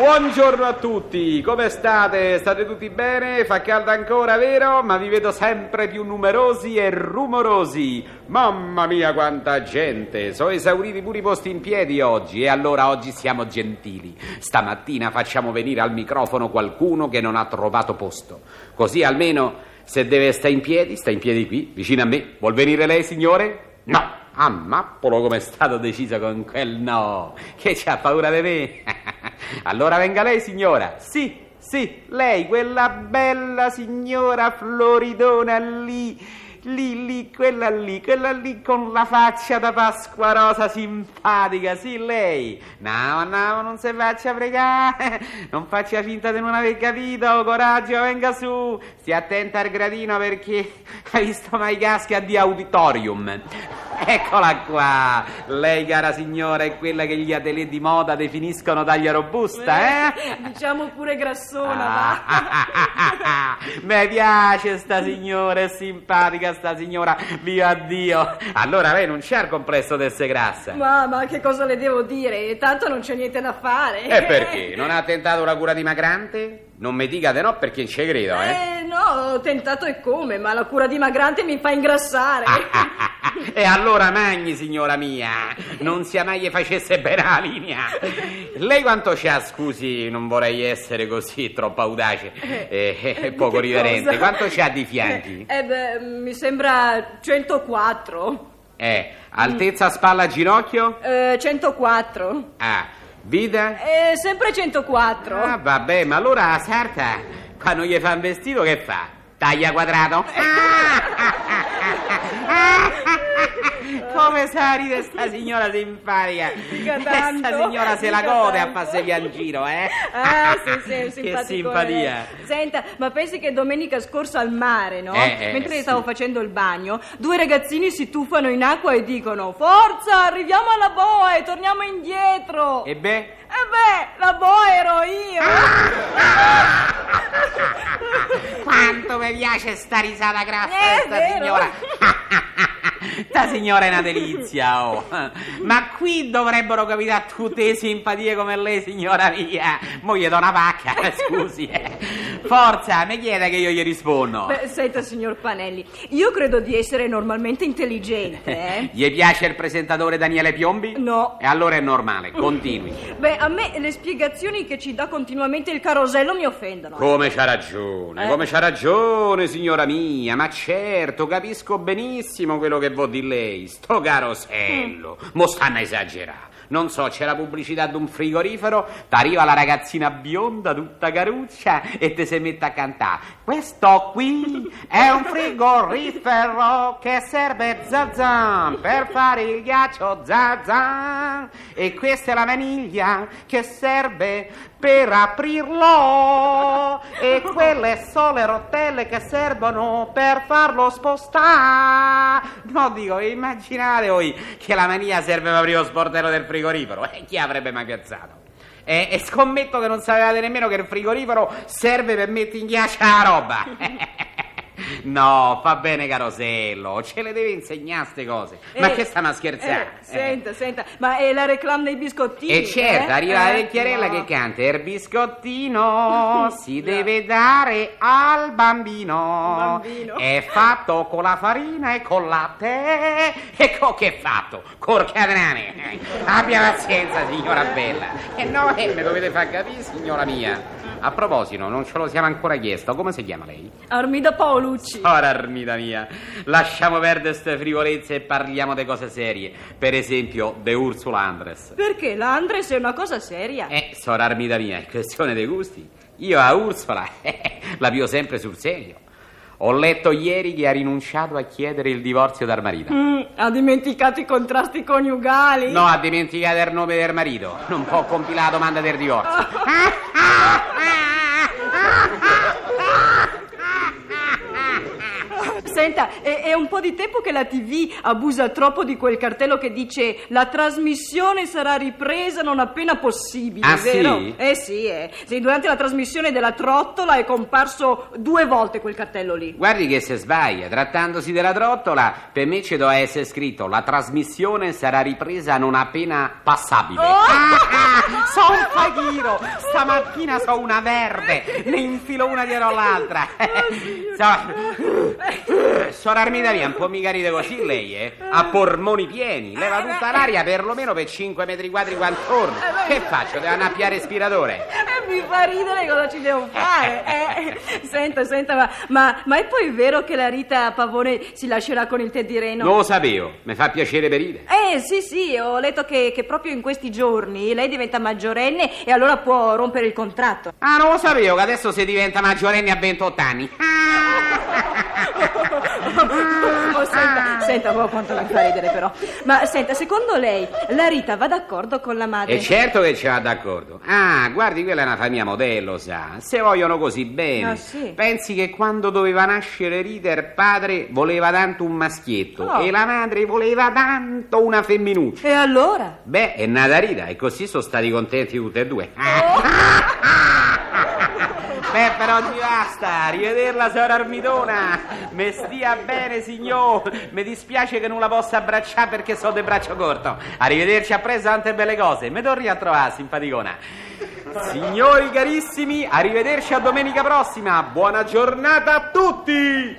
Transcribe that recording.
Buongiorno a tutti, come state? State tutti bene? Fa caldo ancora, vero? Ma vi vedo sempre più numerosi e rumorosi. Mamma mia, quanta gente! Sono esauriti pure i posti in piedi oggi e allora oggi siamo gentili. Stamattina facciamo venire al microfono qualcuno che non ha trovato posto. Così almeno se deve stare in piedi, sta in piedi qui, vicino a me. Vuol venire lei, signore? No! Ah, mappolo come è stato deciso con quel no! Che c'ha paura di me? allora venga lei, signora. Sì, sì, lei, quella bella signora floridona lì. Lì, lì, quella lì, quella lì con la faccia da Pasqua Rosa simpatica, sì, lei. No, no, non si faccia pregare, non faccia finta di non aver capito, coraggio, venga su. Stia attenta al gradino perché hai visto mai casca di auditorium. Eccola qua, lei cara signora è quella che gli atelier di moda definiscono taglia robusta, eh? Diciamo pure grassona, Ah, ah, ah, ah, ah. Mi piace sta signora, è simpatica sta signora, via Dio. Allora lei non c'ha il complesso di essere grassa. Ma, ma che cosa le devo dire? Tanto non c'è niente da fare. E perché? Non ha tentato la cura dimagrante? Non mi dica di no perché ci credo, eh? Eh, no, ho tentato e come, ma la cura dimagrante mi fa ingrassare. E allora magni, signora mia, non sia mai facesse bene la linea. Lei quanto c'ha, scusi, non vorrei essere così troppo audace e, e Eh, poco che riverente. cosa? Quanto c'ha di fianchi? Eh, beh, mi sembra 104. Eh, altezza spalla ginocchio? Eh, 104. Ah, vita? Eh, sempre 104. Ah, vabbè, ma allora la sarta, quando gli fa un vestito, che fa? Taglia quadrato? Come sa ride sta signora simpatica? Mica Sta tanto, signora se la gode a tanto. passare in giro, eh? Ah, sì, sì, Che simpatia. eh. Senta, ma pensi che domenica scorsa al mare, no? Eh, eh, Mentre sì. stavo facendo il bagno, due ragazzini si tuffano in acqua e dicono: Forza, arriviamo alla boa e torniamo indietro. E beh? E beh, la boa ero io. Quanto mi piace sta risata grassa Eh, sta signora. Sta signora è una delizia, oh. Ma qui dovrebbero capitare tutte simpatie come lei, signora mia. Mo gli do una pacca, scusi. eh. Forza, mi chiede che io gli rispondo. Beh, senta, signor Panelli, io credo di essere normalmente intelligente, eh? Gli piace il presentatore Daniele Piombi? No. E allora è normale, continui. Beh, a me le spiegazioni che ci dà continuamente il carosello mi offendono. Come c'ha ragione, Eh? come c'ha ragione, signora mia, ma certo, capisco benissimo quello che vuol di lei. Sto carosello, mo stanno a esagerare. Non so, c'è la pubblicità di un frigorifero, t'arriva la ragazzina bionda, tutta caruccia, e te si mette a cantare. Questo qui è un frigorifero che serve zazan per fare il ghiaccio zazan. E questa è la vaniglia che serve per aprirlo. E quelle sono le rotelle che servono per farlo spostare. No, dico, immaginate voi che la vaniglia serve per aprire lo sportello del frigorifero. E chi avrebbe mai piazzato? E, e scommetto che non sapevate nemmeno che il frigorifero serve per mettere in ghiaccio la roba. No, fa bene Carosello, ce le deve insegnare ste cose. Ma Eh, che stiamo a scherzare? eh, senta, senta, ma è la reclame dei biscottini? E certo, eh? arriva la Eh, vecchierella no. che canta Il biscottino si deve dare al bambino. Bambino. È fatto con la farina e col latte. E co che è fatto? Col catrame. Abbia pazienza, signora bella. E no, eh, me dovete far capire, signora mia. A proposito, non ce lo siamo ancora chiesto. Come si chiama lei? Armida Paolucci. Ora, armita mia, lasciamo perdere queste frivolezze e parliamo di cose serie. Per esempio, de Ursula Andres. Perché l'Andres è una cosa seria? Eh, sora armita mia, è questione dei gusti. Io a Ursula la pio sempre sul serio. Ho letto ieri che ha rinunciato a chiedere il divorzio dal marito. Mm, ha dimenticato i contrasti coniugali. No, ha dimenticato il nome del marito. Non può compilare la domanda del divorzio. Senta, è, è un po' di tempo che la TV abusa troppo di quel cartello che dice la trasmissione sarà ripresa non appena possibile, Ah, vero? sì? Eh sì, eh. Sì, durante la trasmissione della trottola è comparso due volte quel cartello lì. Guardi che se sbaglia, trattandosi della trottola, per me ci doveva essere scritto la trasmissione sarà ripresa non appena passabile. Oh! so un faghiro, stamattina so una verde, ne infilo una dietro l'altra. so, Sora Armida via, un po' mica ride così lei, eh? Ha polmoni pieni, leva tutta l'aria perlomeno per 5 metri quadri quanto torno. Che faccio? Devo andare a respiratore. Eh, mi fa ridere cosa ci devo fare. Eh, senta, senta, ma, ma, ma è poi vero che la Rita Pavone si lascerà con il Teddy Reno? Non lo sapevo, mi fa piacere per ridere. Eh sì sì, ho letto che, che proprio in questi giorni lei diventa maggiorenne e allora può rompere il contratto. Ah, non lo sapevo che adesso si diventa maggiorenne a 28 anni. Oh, senta, oh, quanto mi fa ridere però. Ma senta, secondo lei la Rita va d'accordo con la madre? E certo che ci va d'accordo. Ah, guardi, quella è una famiglia modello, sa. Se vogliono così bene. Ah, sì? Pensi che quando doveva nascere Rita il padre voleva tanto un maschietto Oh. e la madre voleva tanto una femminuccia. E allora? Beh, è nata Rita e così sono stati contenti tutti e due. Beh, però ci basta, rivederla, sora Armidona. Me stia bene, signor. Mi dispiace che non la possa abbracciare perché so di braccio corto. Arrivederci a presto, tante belle cose. Mi torni a trovare, simpaticona. Signori carissimi, arrivederci a domenica prossima. Buona giornata a tutti!